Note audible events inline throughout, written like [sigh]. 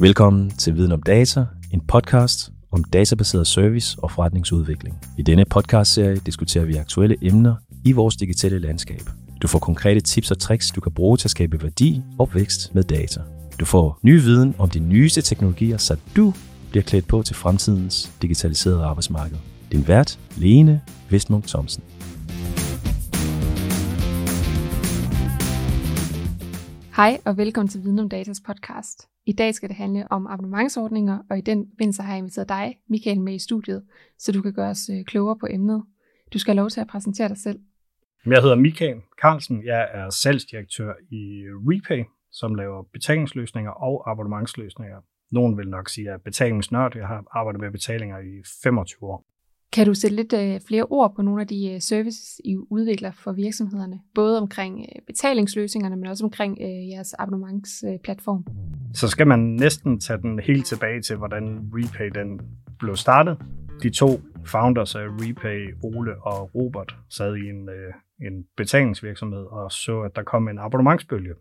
Velkommen til Viden om Data, en podcast om databaseret service og forretningsudvikling. I denne podcastserie diskuterer vi aktuelle emner i vores digitale landskab. Du får konkrete tips og tricks, du kan bruge til at skabe værdi og vækst med data. Du får ny viden om de nyeste teknologier, så du bliver klædt på til fremtidens digitaliserede arbejdsmarked. Din vært, Lene Vestmunk Thomsen. Hej og velkommen til Viden om Datas podcast. I dag skal det handle om abonnementsordninger, og i den forbindelse har jeg inviteret dig, Michael, med i studiet, så du kan gøre os øh, klogere på emnet. Du skal have lov til at præsentere dig selv. Jeg hedder Michael Carlsen. Jeg er salgsdirektør i Repay, som laver betalingsløsninger og abonnementsløsninger. Nogen vil nok sige, at jeg er betalingsnørd. Jeg har arbejdet med betalinger i 25 år. Kan du sætte lidt øh, flere ord på nogle af de øh, services, I udvikler for virksomhederne? Både omkring øh, betalingsløsningerne, men også omkring øh, jeres abonnementsplatform. Øh, så skal man næsten tage den helt tilbage til, hvordan Repay den blev startet. De to founders af Repay, Ole og Robert, sad i en, en betalingsvirksomhed og så, at der kom en abonnementsbølge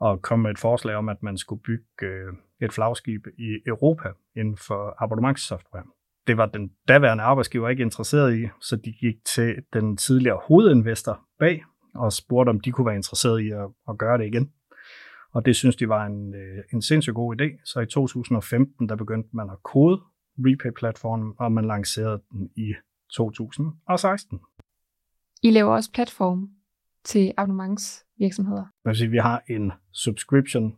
og kom med et forslag om, at man skulle bygge et flagskib i Europa inden for abonnementssoftware det var den daværende arbejdsgiver ikke interesseret i, så de gik til den tidligere hovedinvestor bag og spurgte, om de kunne være interesseret i at, at gøre det igen. Og det synes de var en, øh, en sindssygt god idé. Så i 2015, der begyndte man at kode Repay-platformen, og man lancerede den i 2016. I laver også platform til abonnementsvirksomheder. vil sige, vi har en subscription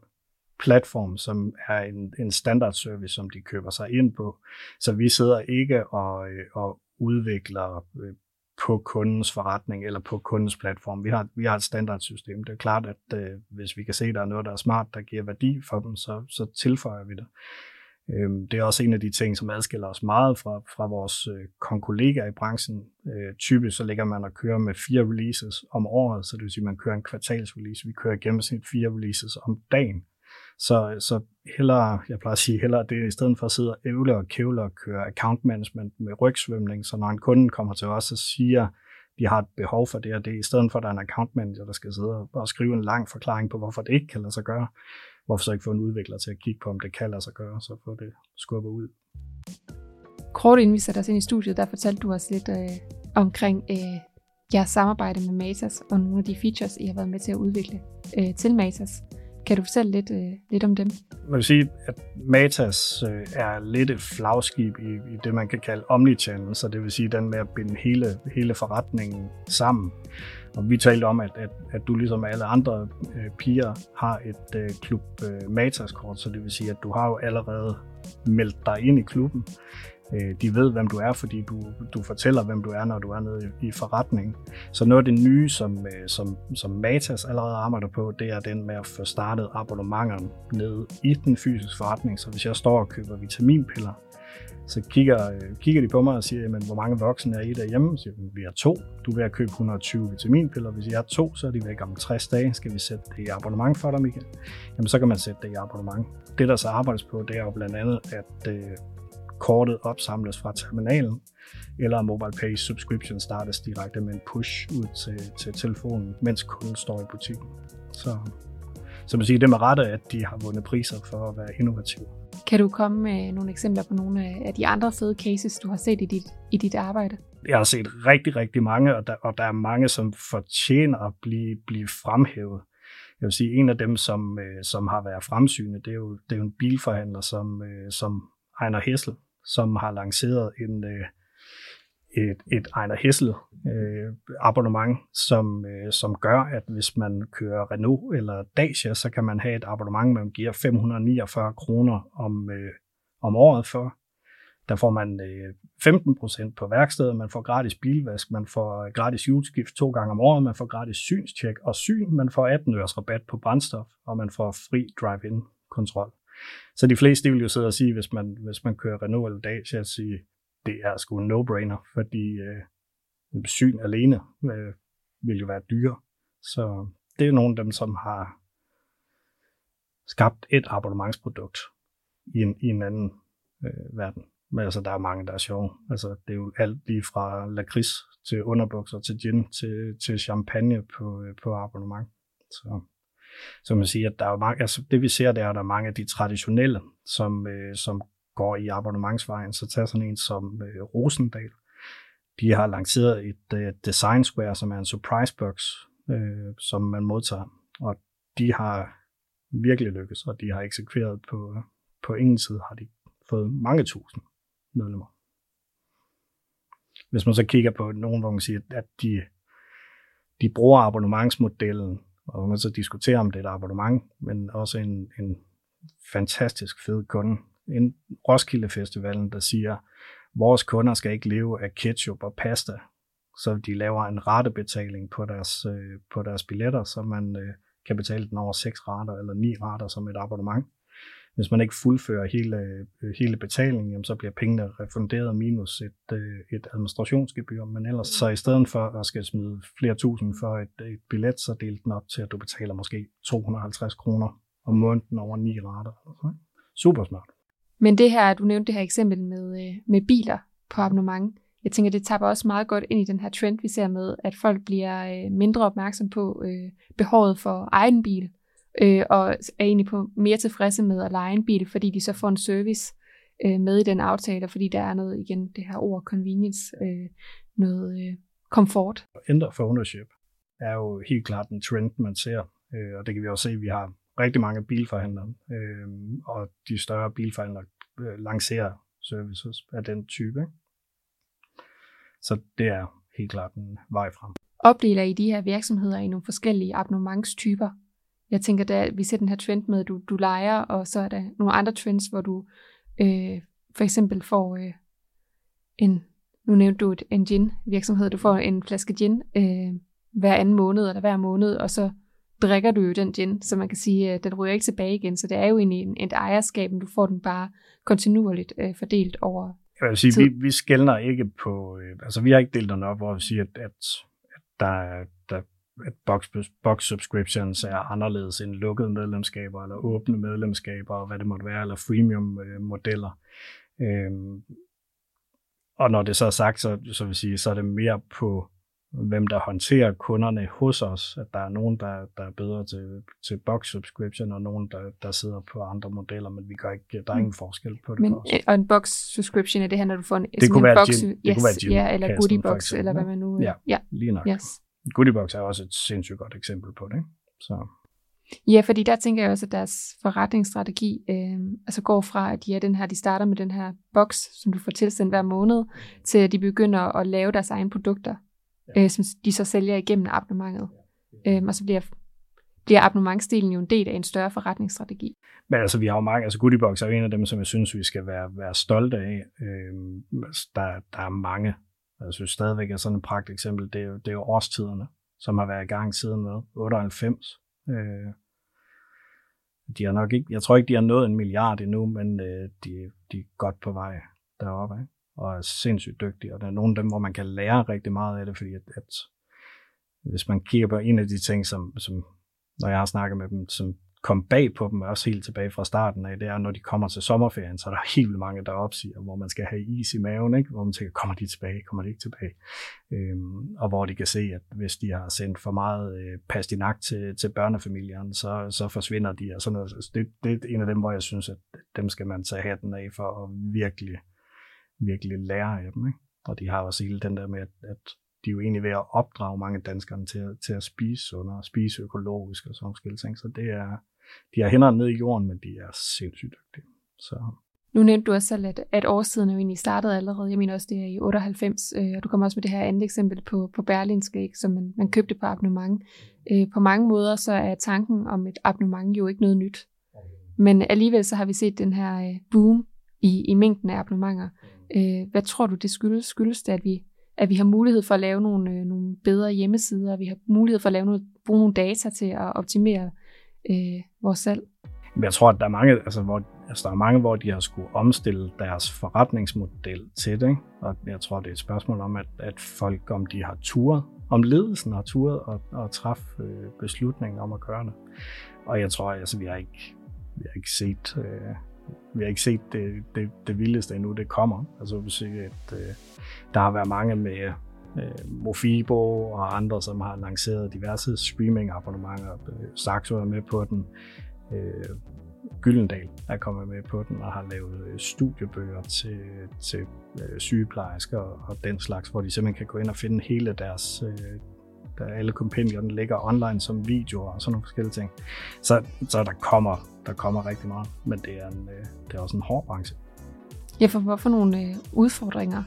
platform, som er en, en standard service, som de køber sig ind på. Så vi sidder ikke og, øh, og udvikler øh, på kundens forretning eller på kundens platform. Vi har, vi har et standardsystem. Det er klart, at øh, hvis vi kan se, at der er noget, der er smart, der giver værdi for dem, så, så tilføjer vi det. Øhm, det er også en af de ting, som adskiller os meget fra, fra vores øh, kollegaer i branchen. Øh, typisk så ligger man og kører med fire releases om året, så det vil sige, at man kører en kvartalsrelease. Vi kører gennemsnit fire releases om dagen. Så, så hellere, jeg plejer at sige, hellere det, i stedet for at sidde og ævle og kævle og køre account management med rygsvømning, så når en kunde kommer til os og siger, de har et behov for det og det, i stedet for at der er en account manager, der skal sidde og skrive en lang forklaring på, hvorfor det ikke kan lade sig gøre, hvorfor så ikke få en udvikler til at kigge på, om det kan lade sig gøre, så få det skubbet ud. Kort inden vi satte os ind i studiet, der fortalte du os lidt øh, omkring øh, jeres samarbejde med Matas og nogle af de features, I har været med til at udvikle øh, til Matas. Kan du fortælle lidt, øh, lidt om dem? Man vil sige, at Matas øh, er lidt et flagskib i, i det, man kan kalde omnichannel, så det vil sige den med at binde hele, hele forretningen sammen. Og vi talte om, at, at, at du ligesom alle andre øh, piger har et øh, klub øh, Matas-kort, så det vil sige, at du har jo allerede meldt dig ind i klubben. Øh, de ved, hvem du er, fordi du, du fortæller, hvem du er, når du er nede i, i forretningen. Så noget af det nye, som, øh, som, som Matas allerede arbejder på, det er den med at få startet abonnementerne nede i den fysiske forretning. Så hvis jeg står og køber vitaminpiller, så kigger, øh, kigger de på mig og siger, jamen, hvor mange voksne er I derhjemme? Så siger, vi er to. Du vil have købe 120 vitaminpiller. Hvis I er to, så er de væk om 60 dage. Skal vi sætte det i abonnement for dig, Michael? Jamen, så kan man sætte det i abonnement. Det, der så arbejdes på, det er jo blandt andet, at øh, kortet opsamles fra terminalen, eller MobilePay subscription startes direkte med en push ud til, til telefonen, mens kunden står i butikken. Så, så man siger, det med rette, at de har vundet priser for at være innovative. Kan du komme med nogle eksempler på nogle af de andre fede cases, du har set i dit, i dit arbejde? Jeg har set rigtig, rigtig mange, og der, og der er mange, som fortjener at blive, blive fremhævet. Jeg vil sige, en af dem, som, øh, som har været fremsynet, det er jo, det er jo en bilforhandler, som, øh, som Ejner Hessel, som har lanceret en, øh, et, et Ejner Hessel øh, abonnement, som, øh, som gør, at hvis man kører Renault eller Dacia, så kan man have et abonnement, man giver 549 kroner om, øh, om året for. Der får man øh, 15% på værkstedet, man får gratis bilvask, man får øh, gratis hjulskift to gange om året, man får gratis synstjek og syn, man får 18 øres rabat på brændstof, og man får fri drive-in kontrol. Så de fleste vil jo sidde og sige, hvis man, hvis man kører Renault eller Dacia, at sige, det er sgu en no-brainer, fordi øh, syn alene øh, vil jo være dyre. Så det er nogle af dem, som har skabt et abonnementsprodukt i en, i en anden øh, verden. Men altså, der er mange, der er sjove. Altså, det er jo alt lige fra lakrids til underbukser til gin til, til champagne på, øh, på abonnement. Så så man siger, at der er mange, altså det vi ser, det er, at der er mange af de traditionelle, som, øh, som går i abonnementsvejen. Så tager sådan en som øh, Rosendal. De har lanceret et øh, Design Square, som er en surprise box, øh, som man modtager. Og de har virkelig lykkes, og de har eksekveret på, på ingen tid, har de fået mange tusind medlemmer. Hvis man så kigger på nogen, hvor man siger, at de, de bruger abonnementsmodellen, og man så diskuterer, om det er et abonnement, men også en, en fantastisk fed kunde. En Roskilde Festivalen, der siger, vores kunder skal ikke leve af ketchup og pasta, så de laver en ratebetaling på deres, øh, på deres billetter, så man øh, kan betale den over seks rater eller ni rater som et abonnement. Hvis man ikke fuldfører hele, øh, hele betalingen, jamen, så bliver pengene refunderet minus et, øh, et administrationsgebyr. Men ellers så i stedet for at skal smide flere tusind for et, et billet, så del den op til, at du betaler måske 250 kroner om måneden over ni rater. Super smart. Men det her, du nævnte det her eksempel med, øh, med biler på abonnement. Jeg tænker, det tapper også meget godt ind i den her trend, vi ser med, at folk bliver mindre opmærksom på øh, behovet for egen bil øh, og er egentlig på mere tilfredse med at lege en bil, fordi de så får en service øh, med i den aftale, fordi der er noget, igen, det her ord convenience, øh, noget øh, komfort. Ændre for ownership er jo helt klart en trend, man ser, øh, og det kan vi også se, vi har rigtig mange bilforhandlere, øh, og de større bilforhandlere øh, lancerer services af den type. Ikke? Så det er helt klart en vej frem. Opdeler I de her virksomheder i nogle forskellige abonnementstyper, jeg tænker, at vi ser den her trend med, at du, du leger, og så er der nogle andre trends, hvor du øh, for eksempel får øh, en, nu nævnte du et, en gin-virksomhed, du får en flaske gin øh, hver anden måned eller hver måned, og så drikker du jo den gin, så man kan sige, at den ryger ikke tilbage igen, så det er jo egentlig en, et ejerskab, men du får den bare kontinuerligt øh, fordelt over jeg vil sige, tid. vi, vi skældner ikke på, øh, altså vi har ikke delt den op, hvor vi siger, at, at der, der at box, box subscriptions er anderledes end lukkede medlemskaber, eller åbne medlemskaber, og hvad det måtte være, eller freemium øh, modeller. Øhm, og når det så er sagt, så, så vil sige, så er det mere på, hvem der håndterer kunderne hos os, at der er nogen, der, der er bedre til, til box subscription, og nogen, der, der sidder på andre modeller, men vi gør ikke, der er ingen forskel på det men, for os. Og en box subscription, er det her, når du får en, det kunne være box, gym, yes, det kunne være gym ja, eller goodie box, eller hvad man nu... Ja, ja. lige nok. Yes. Goodiebox er også et sindssygt godt eksempel på det. Ikke? Så. Ja, fordi der tænker jeg også, at deres forretningsstrategi øh, altså går fra, at de, er den her, de starter med den her boks, som du får tilsendt hver måned, til at de begynder at lave deres egne produkter, øh, som de så sælger igennem abonnementet. Øh, og så bliver, bliver abonnementsdelen jo en del af en større forretningsstrategi. Men altså, vi har jo mange, altså Goodiebox er jo en af dem, som jeg synes, vi skal være, være stolte af. Øh, der, der er mange Altså, jeg synes stadigvæk er sådan et pragt eksempel, det er, jo, det er jo årstiderne, som har været i gang siden hvad, 98. Øh, de har nok ikke, jeg tror ikke, de har nået en milliard endnu, men øh, de, de er godt på vej deroppe, ikke? og er sindssygt dygtige, og der er nogle af dem, hvor man kan lære rigtig meget af det, fordi at, at hvis man kigger på en af de ting, som, som når jeg har snakket med dem, som kom bag på dem, også helt tilbage fra starten af, det er, når de kommer til sommerferien, så er der helt mange, der opsiger, hvor man skal have is i maven, ikke? hvor man tænker, kommer de tilbage, kommer de ikke tilbage? Øhm, og hvor de kan se, at hvis de har sendt for meget øh, pastinak til, til børnefamilierne, så, så forsvinder de. Og sådan noget. Så det, det er en af dem, hvor jeg synes, at dem skal man tage hatten af for at virkelig, virkelig lære af dem. Ikke? Og de har også hele den der med, at, at de er jo egentlig ved at opdrage mange danskere til, til at spise sundere, spise økologisk og sådan nogle ting. Så det er, de har hænderne ned i jorden, men de er sindssygt dygtige. Så. Nu nævnte du også selv, at, at årsiden jo egentlig startede allerede. Jeg mener også, det er i 98, øh, og du kommer også med det her andet eksempel på, på Berlinske, ikke, som man, man købte på abonnement. Øh, på mange måder så er tanken om et abonnement jo ikke noget nyt. Men alligevel så har vi set den her øh, boom i, i mængden af abonnementer. Øh, hvad tror du, det skyldes? Skyldes det, at vi, at vi har mulighed for at lave nogle, øh, nogle bedre hjemmesider, vi har mulighed for at lave noget, bruge nogle data til at optimere øh, vores salg. Men jeg tror, at der er mange, altså, hvor, altså, der er mange, hvor de har skulle omstille deres forretningsmodel til det. Ikke? Og jeg tror, det er et spørgsmål om, at, at folk, om de har turet, om ledelsen har turet og, og træffe øh, beslutningen om at gøre det. Og jeg tror, altså, vi har ikke, vi har ikke set, øh, vi har ikke set det, det, det vildeste endnu, det kommer. Altså, vi vil sige, at øh, der har været mange med øh, Mofibo og andre, som har lanceret diverse streaming-abonnementer. Øh, Saxo er med på den. Øh, Gyldendal er kommet med på den og har lavet øh, studiebøger til, til øh, sygeplejersker og den slags, hvor de simpelthen kan gå ind og finde hele deres, øh, der alle kompendierne ligger online som videoer og sådan nogle forskellige ting. Så, så der, kommer, der kommer rigtig meget, men det er, en, øh, det er også en hård branche. Ja, for hvorfor nogle udfordringer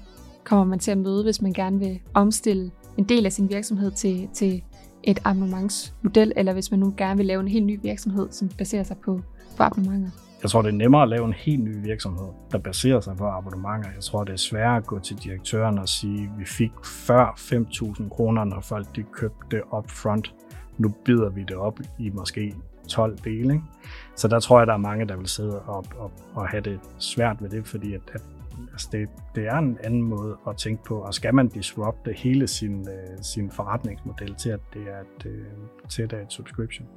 kommer man til at møde, hvis man gerne vil omstille en del af sin virksomhed til, til et abonnementsmodel, eller hvis man nu gerne vil lave en helt ny virksomhed, som baserer sig på på abonnementer? Jeg tror, det er nemmere at lave en helt ny virksomhed, der baserer sig på abonnementer. Jeg tror, det er sværere at gå til direktøren og sige, at vi fik før 5.000 kroner, når folk de købte det up front. Nu bider vi det op i måske 12 dele. Ikke? Så der tror jeg, der er mange, der vil sidde og, og, og have det svært ved det, fordi at, at altså det, det er en anden måde at tænke på, og skal man disrupte hele sin, øh, sin forretningsmodel til, at det er et, øh, til at det er et subscription.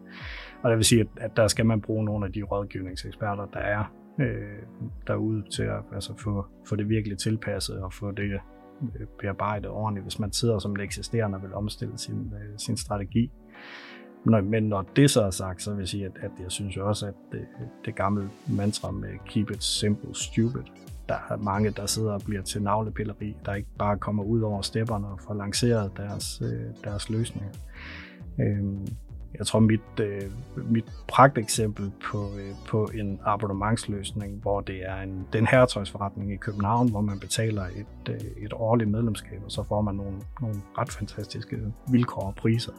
Og det vil sige, at, at der skal man bruge nogle af de rådgivningseksperter, der er øh, derude til at altså få, få det virkelig tilpasset og få det øh, bearbejdet ordentligt, hvis man sidder som det eksisterende og vil omstille sin, øh, sin strategi. Men når det så er sagt, så vil jeg sige, at, at jeg synes jo også, at det, det gamle mantra med keep it simple, stupid, der er mange, der sidder og bliver til navlepilleri, der ikke bare kommer ud over stepperne og får lanceret deres, øh, deres løsninger. Øhm, jeg tror, mit, øh, mit pragteksempel på, øh, på en abonnementsløsning, hvor det er en, den herretøjsforretning i København, hvor man betaler et, øh, et årligt medlemskab, og så får man nogle, nogle ret fantastiske vilkår og priser.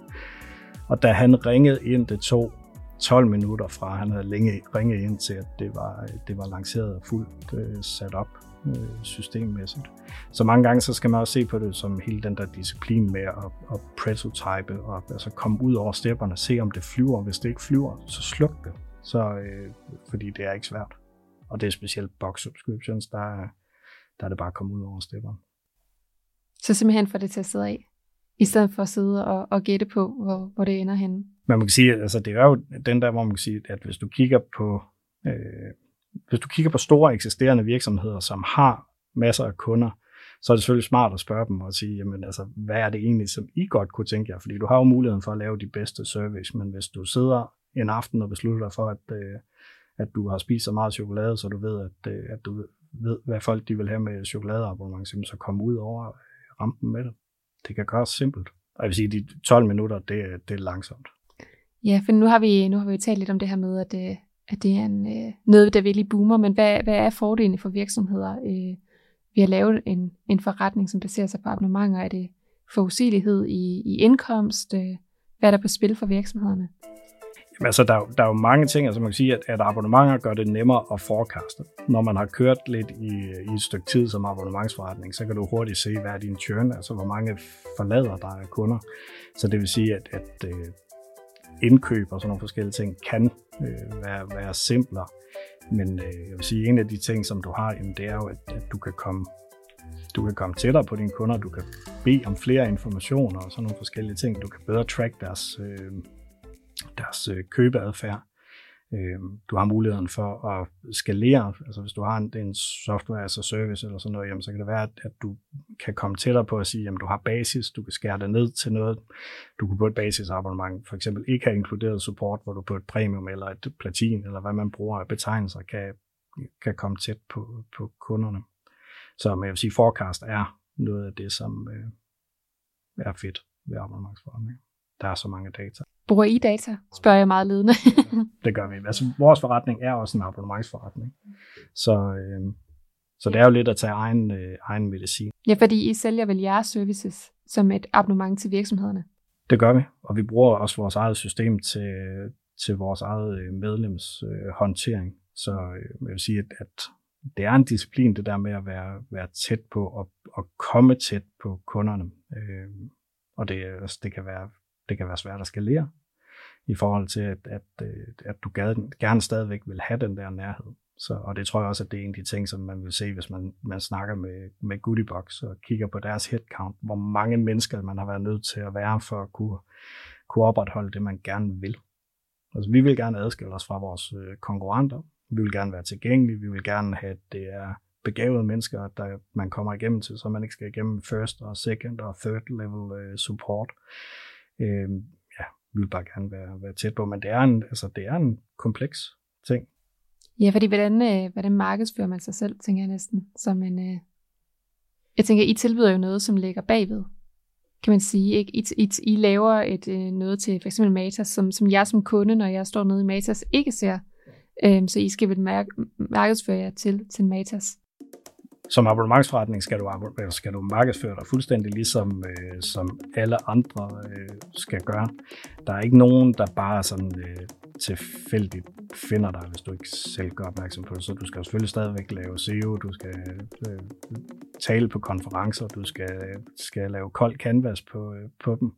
Og da han ringede ind, det tog 12 minutter fra, han havde længe ringet ind til, at det var, det var lanceret og fuldt øh, sat op øh, systemmæssigt. Så mange gange så skal man også se på det som hele den der disciplin med at, at prototype og altså komme ud over stepperne, se om det flyver. Hvis det ikke flyver, så sluk det. Så, øh, fordi det er ikke svært. Og det er specielt box subscriptions, der, der er det bare at komme ud over stepperne. Så simpelthen få det til at sidde af, i stedet for at sidde og, og gætte på, hvor, hvor det ender henne. Men man kan sige, altså det er jo den der, hvor man kan sige, at hvis du kigger på øh, hvis du kigger på store eksisterende virksomheder, som har masser af kunder, så er det selvfølgelig smart at spørge dem og sige, jamen altså, hvad er det egentlig, som I godt kunne tænke jer? Fordi du har jo muligheden for at lave de bedste service, men hvis du sidder en aften og beslutter dig for, at, øh, at du har spist så meget chokolade, så du ved, at, øh, at du ved, hvad folk de vil have med chokoladeabonnement, så kom ud over rampen med det. Det kan gøres simpelt. Og jeg vil sige, at de 12 minutter, det, det er langsomt. Ja, for nu har vi nu har vi talt lidt om det her med, at, øh, at det er en, øh, noget, der virkelig boomer, men hvad, hvad er fordelen for virksomheder øh, ved at lave en, en forretning, som baserer sig på abonnementer? Er det forudsigelighed i, i indkomst? Øh, hvad er der på spil for virksomhederne? Jamen, altså, der, der er jo mange ting, altså man kan sige, at, at abonnementer gør det nemmere at forecaste. Når man har kørt lidt i, i et stykke tid som abonnementsforretning, så kan du hurtigt se, hvad er din churn, altså hvor mange forlader der af kunder. Så det vil sige, at, at øh, indkøb og sådan nogle forskellige ting kan øh, være, være simplere. Men øh, jeg vil sige, en af de ting, som du har, jamen, det er jo, at, at du kan komme du kan komme tættere på dine kunder, du kan bede om flere informationer og sådan nogle forskellige ting. Du kan bedre track deres, øh, deres øh, købeadfærd. Øh, du har muligheden for at skalere, altså hvis du har en, en software as a service eller sådan noget, jamen, så kan det være, at, at du kan komme tættere på at sige, at du har basis, du kan skære det ned til noget. Du kunne på et basisabonnement for eksempel ikke have inkluderet support, hvor du på et premium eller et platin, eller hvad man bruger af betegnelser, kan, kan komme tæt på, på kunderne. Så jeg vil sige, forecast er noget af det, som øh, er fedt ved abonnementsforretning. Der er så mange data. Bruger I data? Spørger jeg meget ledende. det gør vi. Altså, vores forretning er også en abonnementsforretning. Så, øh, så det er jo lidt at tage egen, øh, egen medicin. Ja, fordi I sælger vel jeres services som et abonnement til virksomhederne? Det gør vi, og vi bruger også vores eget system til, til vores eget øh, medlemshåndtering. Øh, så øh, jeg vil sige, at, at det er en disciplin, det der med at være, være tæt på og, og komme tæt på kunderne. Øh, og det, altså, det, kan være, det kan være svært at skalere i forhold til, at, at, øh, at du gerne stadigvæk vil have den der nærhed. Så, og det tror jeg også, at det er en af de ting, som man vil se, hvis man, man snakker med, med Goodiebox og kigger på deres headcount, hvor mange mennesker man har været nødt til at være for at kunne, kunne opretholde det, man gerne vil. Altså, vi vil gerne adskille os fra vores øh, konkurrenter. Vi vil gerne være tilgængelige. Vi vil gerne have, at det er begavede mennesker, der man kommer igennem til, så man ikke skal igennem first og second og third level øh, support. Øh, Øh, ja, vi vil bare gerne være, være tæt på, men det er en, altså, det er en kompleks ting. Ja, fordi hvordan, øh, hvordan markedsfører man sig selv, tænker jeg næsten, som en... Øh... Jeg tænker, I tilbyder jo noget, som ligger bagved, kan man sige. Ikke? I, I, I laver et øh, noget til for eksempel Matas, som, som jeg som kunde, når jeg står nede i Matas, ikke ser. Øh, så I skal vel mark- markedsføre jer til, til Matas som abonnementsforretning skal du, skal du markedsføre dig fuldstændig ligesom øh, som alle andre øh, skal gøre. Der er ikke nogen, der bare sådan øh, tilfældigt finder dig, hvis du ikke selv gør opmærksom på det. Så du skal selvfølgelig stadigvæk lave SEO, du skal øh, tale på konferencer, du skal, skal lave kold canvas på, øh, på dem.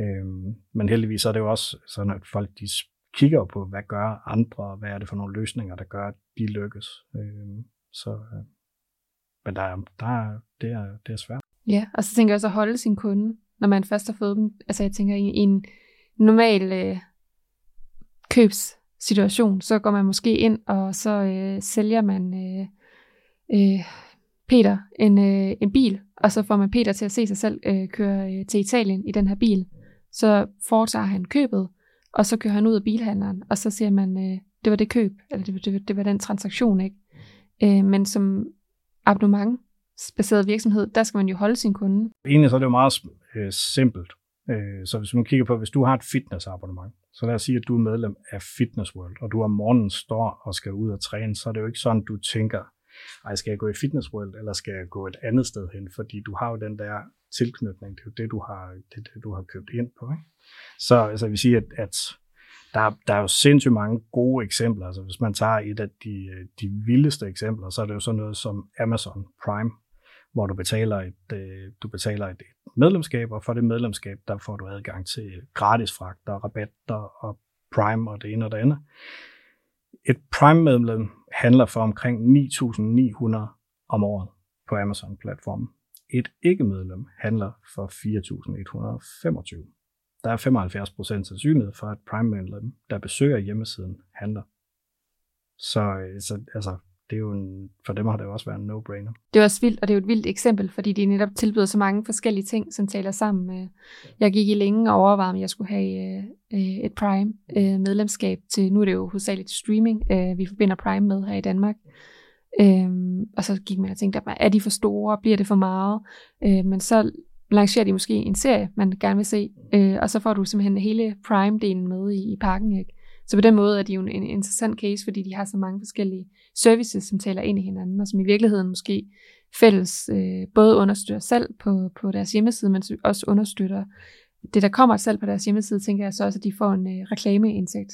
Øh, men heldigvis er det jo også sådan, at folk de kigger på, hvad gør andre, hvad er det for nogle løsninger, der gør, at de lykkes. Øh, så, øh, men der er, der er, det, er, det er svært. Ja, og så tænker jeg også at holde sin kunde, når man først har fået dem. Altså jeg tænker, i, i en normal øh, købssituation, så går man måske ind, og så øh, sælger man øh, øh, Peter en, øh, en bil, og så får man Peter til at se sig selv øh, køre øh, til Italien i den her bil. Så foretager han købet, og så kører han ud af bilhandleren, og så siger man, øh, det var det køb, eller det, det, det var den transaktion, ikke? Øh, men som abonnementsbaseret virksomhed, der skal man jo holde sin kunde. Egentlig så er det jo meget øh, simpelt. Øh, så hvis man kigger på, hvis du har et fitnessabonnement, så lad os sige, at du er medlem af Fitness World, og du om morgenen står og skal ud og træne, så er det jo ikke sådan, du tænker, ej, skal jeg gå i Fitness World, eller skal jeg gå et andet sted hen? Fordi du har jo den der tilknytning, det er jo det, du har, det, det, du har købt ind på. Ikke? Så altså, jeg vil sige, at, at der, der er jo sindssygt mange gode eksempler. Altså, hvis man tager et af de, øh, de vildeste eksempler, så er det jo sådan noget som Amazon Prime, hvor du betaler et, øh, du betaler et medlemskab, og for det medlemskab, der får du adgang til gratis fragt og rabatter og Prime og det ene og det andet. Et Prime-medlem handler for omkring 9.900 om året på Amazon-platformen. Et ikke-medlem handler for 4.125 der er 75% sandsynlighed for, at Prime-medlem, der besøger hjemmesiden, handler. Så, øh, så altså, det er jo en, for dem har det jo også været en no-brainer. Det er også vildt, og det er jo et vildt eksempel, fordi de netop tilbyder så mange forskellige ting, som taler sammen. Jeg gik i længe og overvejede, om jeg skulle have øh, øh, et Prime-medlemskab til, nu er det jo hovedsageligt streaming, vi forbinder Prime med her i Danmark. Øhm, og så gik man og tænkte, er de for store, bliver det for meget? Øh, men så lancerer de måske en serie, man gerne vil se, øh, og så får du simpelthen hele Prime-delen med i, i pakken. Ikke? Så på den måde er det jo en, en interessant case, fordi de har så mange forskellige services, som taler ind i hinanden, og som i virkeligheden måske fælles øh, både understøtter salg på, på deres hjemmeside, men også understøtter det, der kommer salg på deres hjemmeside, tænker jeg så også, at de får en øh, reklameindtægt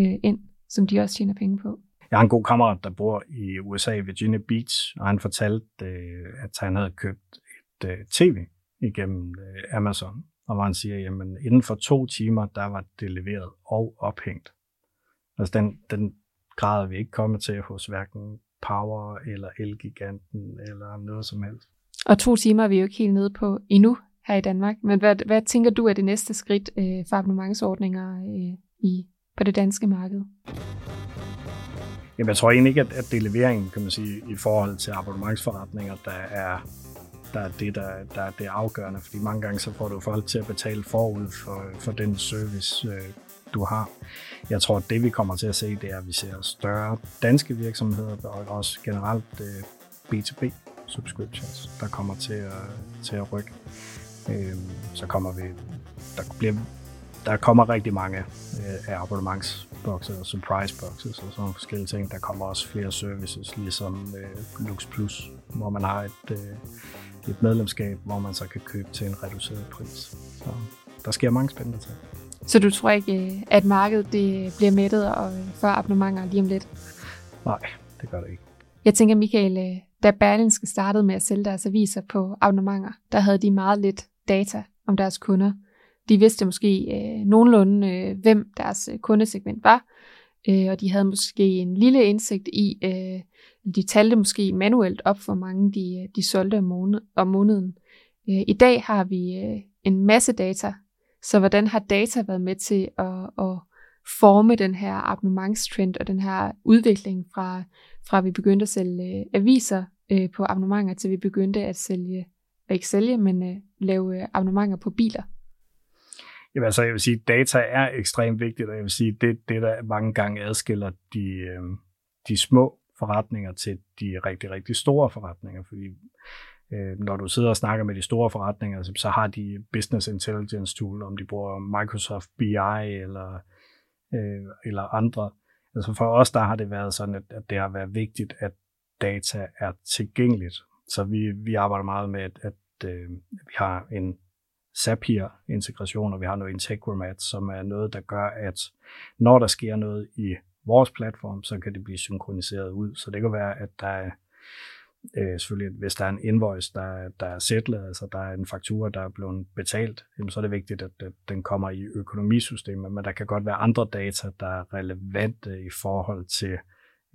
øh, ind, som de også tjener penge på. Jeg har en god kammerat, der bor i USA, Virginia Beach, og han fortalte, øh, at han havde købt et øh, tv igennem øh, Amazon, og hvor han siger, jamen inden for to timer, der var det leveret og ophængt. Altså den, den grad vi ikke kommet til hos hverken Power eller Elgiganten eller noget som helst. Og to timer er vi jo ikke helt nede på endnu her i Danmark. Men hvad, hvad tænker du er det næste skridt øh, for abonnementsordninger øh, i, på det danske marked? Jamen, jeg tror egentlig ikke, at, at det er leveringen, kan man sige, i forhold til abonnementsforretninger, der er der er det, der, der er det afgørende, fordi mange gange så får du folk til at betale forud for, for den service, øh, du har. Jeg tror, at det vi kommer til at se, det er, at vi ser større danske virksomheder, og også generelt øh, B2B subscriptions, der kommer til at, til at rykke. Øh, så kommer vi, der bliver der kommer rigtig mange øh, af abonnementsbokse og surprise boxes og sådan forskellige ting. Der kommer også flere services, ligesom øh, Lux Plus, hvor man har et, øh, et medlemskab, hvor man så kan købe til en reduceret pris. Så der sker mange spændende ting. Så du tror ikke, øh, at markedet det bliver mættet og for abonnementer lige om lidt? Nej, det gør det ikke. Jeg tænker, Michael, øh, da Berlinske startede med at sælge deres aviser på abonnementer, der havde de meget lidt data om deres kunder. De vidste måske øh, nogenlunde, øh, hvem deres kundesegment var, øh, og de havde måske en lille indsigt i, øh, de talte måske manuelt op, hvor mange de, øh, de solgte om, måned, om måneden. Øh, I dag har vi øh, en masse data, så hvordan har data været med til at, at forme den her abonnementstrend og den her udvikling fra, fra vi begyndte at sælge øh, aviser øh, på abonnementer, til vi begyndte at sælge, ikke sælge, men øh, lave øh, abonnementer på biler? Jamen, altså, jeg vil sige, data er ekstremt vigtigt, og jeg vil sige, det, det der mange gange adskiller de, øh, de små forretninger til de rigtig, rigtig store forretninger, fordi øh, når du sidder og snakker med de store forretninger, så, så har de business intelligence tool, om de bruger Microsoft BI eller, øh, eller andre. Altså for os, der har det været sådan, at, at det har været vigtigt, at data er tilgængeligt. Så vi, vi arbejder meget med, at, at øh, vi har en Zapier-integration, og vi har noget Integromat, som er noget, der gør, at når der sker noget i vores platform, så kan det blive synkroniseret ud. Så det kan være, at der er øh, selvfølgelig, hvis der er en invoice, der, der er sætlet, altså der er en faktura, der er blevet betalt, jamen, så er det vigtigt, at, at den kommer i økonomisystemet, men der kan godt være andre data, der er relevante i forhold til øh,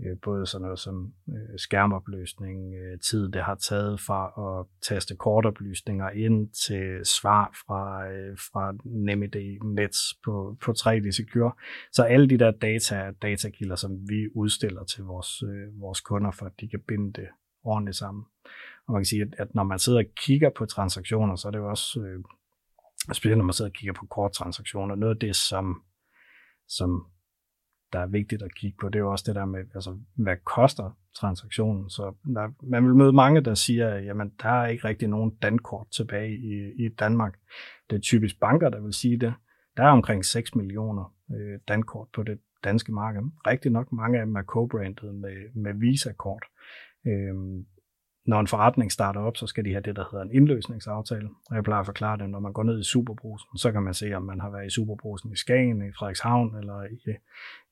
Øh, både sådan noget som øh, skærmopløsning, øh, tid det har taget fra at taste kortoplysninger ind til svar fra, fra NemID Nets på, på 3D Secure. Så alle de der data datakilder, som vi udstiller til vores, vores kunder, for at de kan binde det ordentligt sammen. Og man kan sige, at, at når man sidder og kigger på transaktioner, så er det jo også, øh, specielt når man sidder og kigger på korttransaktioner, noget af det, som, som der er vigtigt at kigge på, det er jo også det der med, altså, hvad koster transaktionen? Så der, man vil møde mange, der siger, jamen, der er ikke rigtig nogen dankort tilbage i, i Danmark. Det er typisk banker, der vil sige det. Der er omkring 6 millioner øh, dankort på det danske marked. Rigtig nok mange af dem er co-branded med, med Visa-kort. Øhm, når en forretning starter op, så skal de have det, der hedder en indløsningsaftale. Og jeg plejer at forklare det, når man går ned i Superbrusen, så kan man se, om man har været i Superbrusen i Skagen, i Frederikshavn eller i,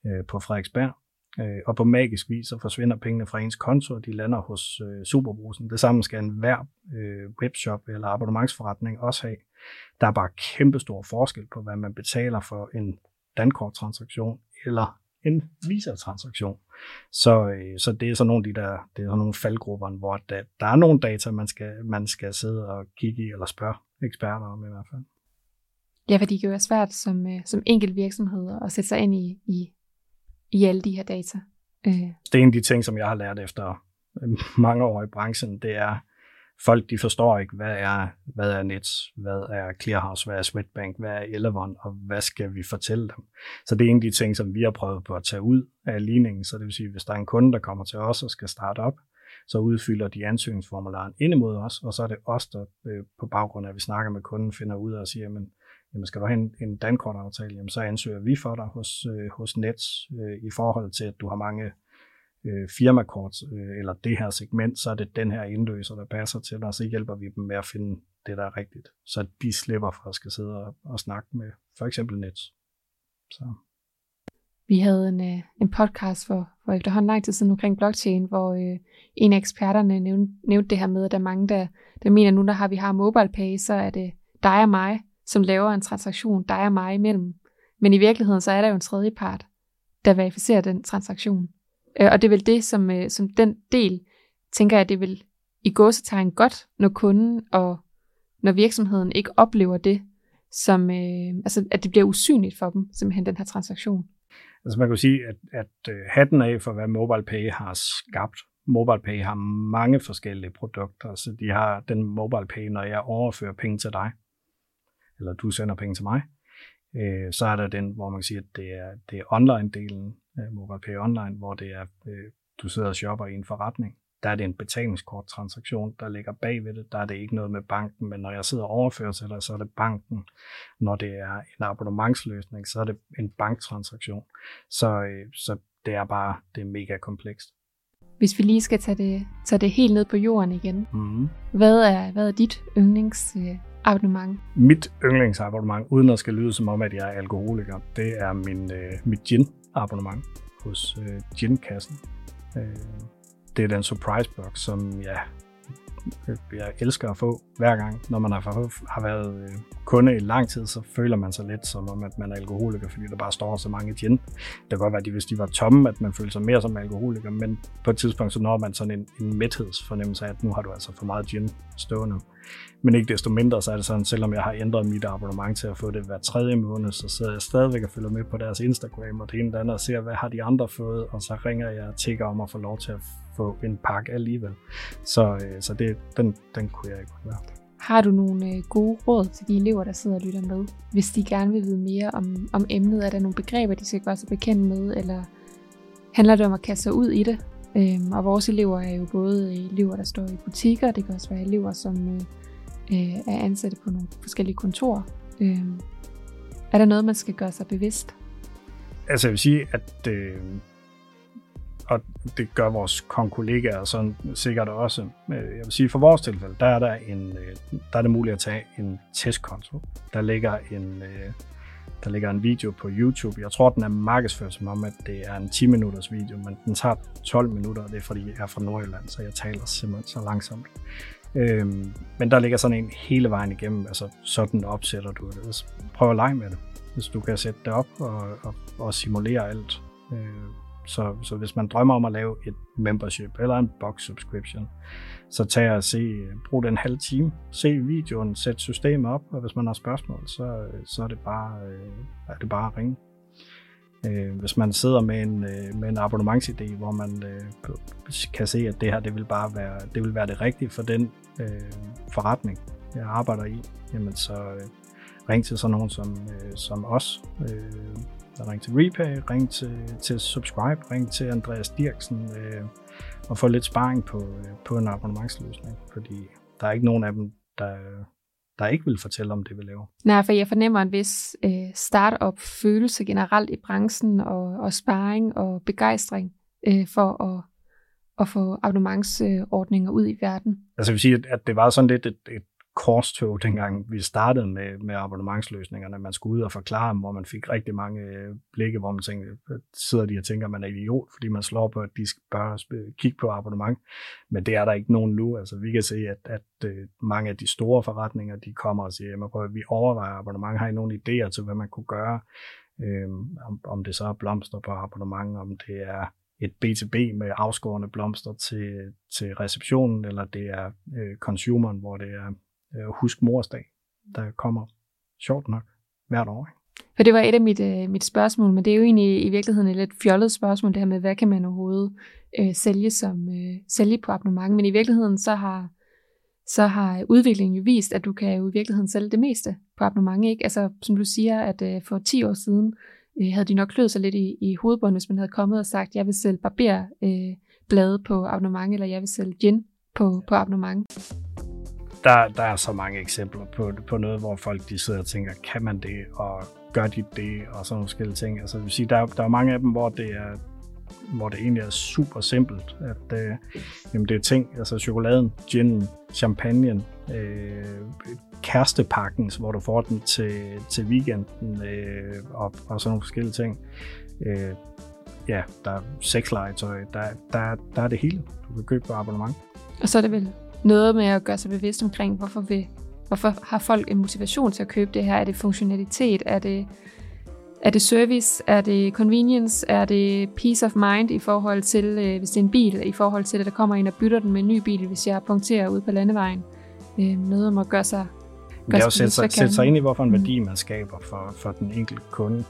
øh, på Frederiksberg. Øh, og på magisk vis, så forsvinder pengene fra ens konto, og de lander hos øh, Superbrusen. Det samme skal en hver øh, webshop eller abonnementsforretning også have. Der er bare kæmpestor forskel på, hvad man betaler for en dankorttransaktion eller en Visa-transaktion. Så, øh, så det er så nogle af de der, det er nogle faldgrupper, hvor der, der er nogle data, man skal, man skal sidde og kigge i, eller spørge eksperter om i hvert fald. Ja, fordi det kan være svært som, øh, som enkelt virksomhed at sætte sig ind i, i, i alle de her data. Øh. Det er en af de ting, som jeg har lært efter mange år i branchen, det er, folk de forstår ikke, hvad er, hvad er Nets, hvad er Clearhouse, hvad er Swedbank, hvad er Elevon, og hvad skal vi fortælle dem. Så det er en af de ting, som vi har prøvet på at tage ud af ligningen. Så det vil sige, hvis der er en kunde, der kommer til os og skal starte op, så udfylder de ansøgningsformularen ind imod os, og så er det os, der øh, på baggrund af, at vi snakker med kunden, finder ud af og siger, jamen, jamen skal du have en, en dankortaftale, jamen så ansøger vi for dig hos, øh, hos Nets øh, i forhold til, at du har mange øh, firmakort øh, eller det her segment, så er det den her indløser, der passer til dig, og så hjælper vi dem med at finde det, der er rigtigt. Så de slipper for at skal sidde og, og snakke med for eksempel Nets. Så. Vi havde en, øh, en podcast for, for efterhånden lang tid siden omkring blockchain, hvor øh, en af eksperterne nævnte, nævnte det her med, at der er mange, der, der mener, at nu der har vi har mobile pay, så er det dig og mig, som laver en transaktion, dig og mig imellem. Men i virkeligheden, så er der jo en tredje part, der verificerer den transaktion. Øh, og det er vel det, som, øh, som den del, tænker jeg, det vil i gåsetegn godt, når kunden og når virksomheden ikke oplever det, som, øh, altså at det bliver usynligt for dem, simpelthen den her transaktion. Altså man kan sige, at, at øh, hatten af for, hvad MobilePay har skabt. MobilePay har mange forskellige produkter, så de har den MobilePay, når jeg overfører penge til dig, eller du sender penge til mig, øh, så er der den, hvor man kan sige, at det er, det er online-delen, øh, MobilePay Online, hvor det er, øh, du sidder og shopper i en forretning. Der er det en betalingskorttransaktion, der ligger bag ved det. Der er det ikke noget med banken, men når jeg sidder og overfører til dig, så er det banken. Når det er en abonnementsløsning, så er det en banktransaktion. Så, øh, så det er bare, det er mega komplekst. Hvis vi lige skal tage det, tage det helt ned på jorden igen. Mm. Hvad, er, hvad er dit yndlings øh, abonnement? Mit yndlingsabonnement, uden at skal lyde som om, at jeg er alkoholiker, det er min, øh, mit gin abonnement hos øh, Gin-kassen. Øh, det er den surprise box, som ja, Øh, jeg elsker at få hver gang. Når man har, har været øh, kunde i lang tid, så føler man sig lidt som om, at man er alkoholiker, fordi der bare står så mange gin. Det kan godt være, at de, hvis de var tomme, at man føler sig mere som alkoholiker, men på et tidspunkt så når man sådan en, en mæthedsfornemmelse af, at nu har du altså for meget gin stående. Men ikke desto mindre, så er det sådan, selvom jeg har ændret mit abonnement til at få det hver tredje måned, så sidder jeg stadigvæk og følger med på deres Instagram og det ene eller andet og ser, hvad har de andre fået, og så ringer jeg og tigger om at få lov til at få en pakke alligevel. Så, øh, så det, den, den kunne jeg ikke være. Har du nogle øh, gode råd til de elever, der sidder og lytter med? Hvis de gerne vil vide mere om, om emnet, er der nogle begreber, de skal gøre sig bekendt med, eller handler det om at kaste sig ud i det? Øhm, og vores elever er jo både elever, der står i butikker, det kan også være elever, som øh, øh, er ansatte på nogle forskellige kontorer. Øhm, er der noget, man skal gøre sig bevidst? Altså jeg vil sige, at øh, og det gør vores konkollegaer sådan sikkert også. Øh, jeg vil sige, for vores tilfælde, der er, der, en, øh, der er det muligt at tage en testkonto. Der ligger en, øh, der ligger en video på YouTube. Jeg tror, den er markedsført som om, at det er en 10 minutters video, men den tager 12 minutter, og det er fordi, jeg er fra Nordjylland, så jeg taler simpelthen så langsomt. Øhm, men der ligger sådan en hele vejen igennem, altså sådan opsætter du det. Altså, prøv at lege med det, hvis du kan sætte det op og, og, og simulere alt. Øh, så, så hvis man drømmer om at lave et membership eller en box subscription, så tag og se, øh, brug den halve time, se videoen, sæt systemet op, og hvis man har spørgsmål, så, øh, så er det bare, øh, er det bare at ringe. Øh, hvis man sidder med en, øh, med en abonnementsidé, hvor man øh, kan se, at det her det vil bare være det, vil være det rigtige for den forretning, jeg arbejder i, jamen så ring til sådan nogen som, som os ring til Repay, ring til, til Subscribe, ring til Andreas Dirksen, og få lidt sparring på, øh, på en abonnementsløsning, fordi der er ikke nogen af dem, der, der ikke vil fortælle om det, vi laver. Nej, for jeg fornemmer en vis øh, startup-følelse generelt i branchen, og, og sparring og begejstring øh, for at, at få abonnementsordninger ud i verden. Altså jeg vil sige, at det var sådan lidt et, et korstog, dengang vi startede med, med abonnementsløsningerne. Man skulle ud og forklare dem, hvor man fik rigtig mange øh, blikke, hvor man tænkte, sidder de og tænker, at man er idiot, fordi man slår på, at de skal bare kigge på abonnement. Men det er der ikke nogen nu. Altså, vi kan se, at, at øh, mange af de store forretninger, de kommer og siger, at vi overvejer abonnement. Har I nogle idéer til, hvad man kunne gøre? Øhm, om, om det så er blomster på abonnement, om det er et B2B med afskårende blomster til, til receptionen, eller det er øh, consumeren, hvor det er øh, husk morsdag, der kommer sjovt nok hvert år. Ikke? For det var et af mit, øh, mit spørgsmål, men det er jo egentlig i virkeligheden et lidt fjollet spørgsmål, det her med, hvad kan man overhovedet øh, sælge, som, øh, sælge på abonnement. Men i virkeligheden så har, så har udviklingen jo vist, at du kan jo i virkeligheden sælge det meste på abonnement. Ikke? Altså som du siger, at øh, for 10 år siden øh, havde de nok kløet sig lidt i, i hovedbunden, hvis man havde kommet og sagt, jeg vil sælge barberblade øh, på abonnement, eller jeg vil sælge gin på, på abonnement der, der er så mange eksempler på, på noget, hvor folk de sidder og tænker, kan man det, og gør de det, og sådan nogle forskellige ting. Altså, vil sige, der, der er mange af dem, hvor det er hvor det egentlig er super simpelt, at øh, jamen det er ting, altså chokoladen, gin, champagne, øh, kærestepakken, hvor du får den til, til weekenden, øh, og, og sådan nogle forskellige ting. Øh, ja, der er sexlegetøj, der, der, der er det hele, du kan købe på abonnement. Og så er det vel noget med at gøre sig bevidst omkring, hvorfor, vil, hvorfor har folk en motivation til at købe det her? Er det funktionalitet? Er det, er det service? Er det convenience? Er det peace of mind i forhold til, øh, hvis det er en bil, i forhold til, at der kommer en og bytter den med en ny bil, hvis jeg punkterer ud på landevejen? Øh, noget om at gøre sig det er jo at sætte sig, sætte sig ind i, hvorfor en værdi man skaber for, for den enkelte kunde.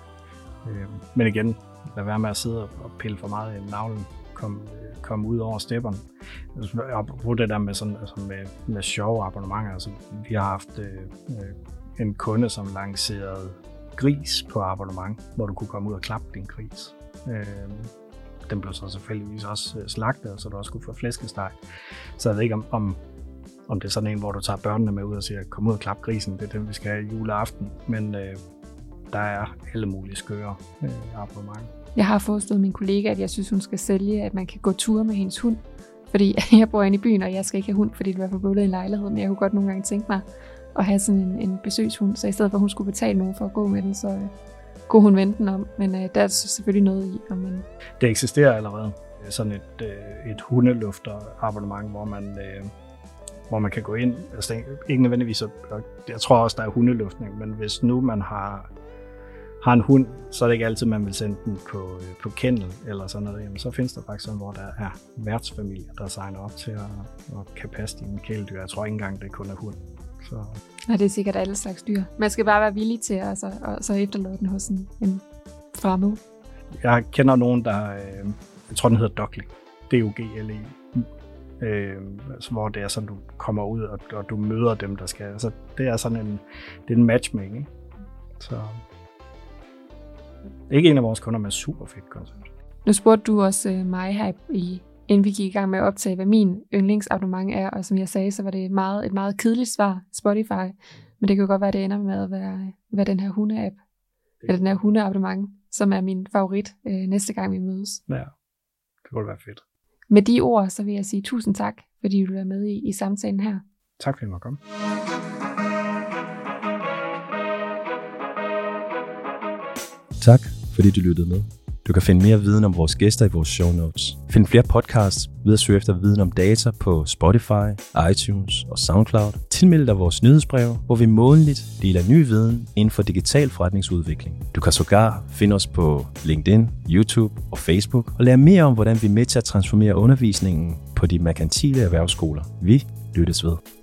Øh, men igen, lad være med at sidde og pille for meget i navlen komme komme ud over stepperne. Apropos det der med, sådan, altså med, med sjove abonnementer. Altså, vi har haft øh, øh, en kunde, som lancerede gris på abonnement, hvor du kunne komme ud og klappe din gris. Øh, den blev så selvfølgelig også øh, slagtet, så du også kunne få flæskesteg. Så jeg ved ikke, om, om, om det er sådan en, hvor du tager børnene med ud og siger, kom ud og klap grisen, det er det, vi skal have juleaften. Men øh, der er alle mulige skøre øh, abonnementer. Jeg har foreslået min kollega, at jeg synes, hun skal sælge, at man kan gå ture med hendes hund. Fordi [laughs] jeg bor inde i byen, og jeg skal ikke have hund, fordi det er for i i lejligheden. Men jeg kunne godt nogle gange tænke mig at have sådan en, en besøgshund. Så i stedet for, at hun skulle betale nogen for at gå med den, så øh, kunne hun vente den om. Men øh, der er selvfølgelig noget i. Om man... Det eksisterer allerede. Øh, sådan et, øh, et hundelufter-abonnement, hvor man, øh, hvor man kan gå ind. Altså, ikke nødvendigvis, jeg tror også, der er hundeluftning, men hvis nu man har har en hund, så er det ikke altid, man vil sende den på, øh, på kennel eller sådan noget. Jamen, så findes der faktisk sådan, hvor der er værtsfamilier, der signer op til at, at kan passe dine kæledyr. Jeg tror ikke engang, det kun er hund. Så. Ja, det er sikkert alle slags dyr. Man skal bare være villig til at altså, og så efterlade den hos en, en fremmed. Jeg kender nogen, der, øh, jeg tror den hedder Dogly. D-O-G-L-E. Øh, altså, hvor det er sådan, du kommer ud, og, og du møder dem, der skal. Altså, det er sådan en, det er en matchmaking. Ikke? Så ikke en af vores kunder, men super fedt koncept. Nu spurgte du også øh, mig her i inden vi gik i gang med at optage, hvad min yndlingsabonnement er, og som jeg sagde, så var det meget, et meget kedeligt svar, Spotify, men det kan jo godt være, at det ender med at være, være den her hunde-app, eller den her hundeabonnement, som er min favorit øh, næste gang vi mødes. Ja, det kunne være fedt. Med de ord, så vil jeg sige tusind tak, fordi du er med i, i samtalen her. Tak fordi du måtte komme. Tak, fordi du lyttede med. Du kan finde mere viden om vores gæster i vores show notes. Find flere podcasts ved at søge efter viden om data på Spotify, iTunes og SoundCloud. Tilmeld dig vores nyhedsbrev, hvor vi månedligt deler ny viden inden for digital forretningsudvikling. Du kan sågar finde os på LinkedIn, YouTube og Facebook og lære mere om, hvordan vi er med til at transformere undervisningen på de merkantile erhvervsskoler. Vi lyttes ved.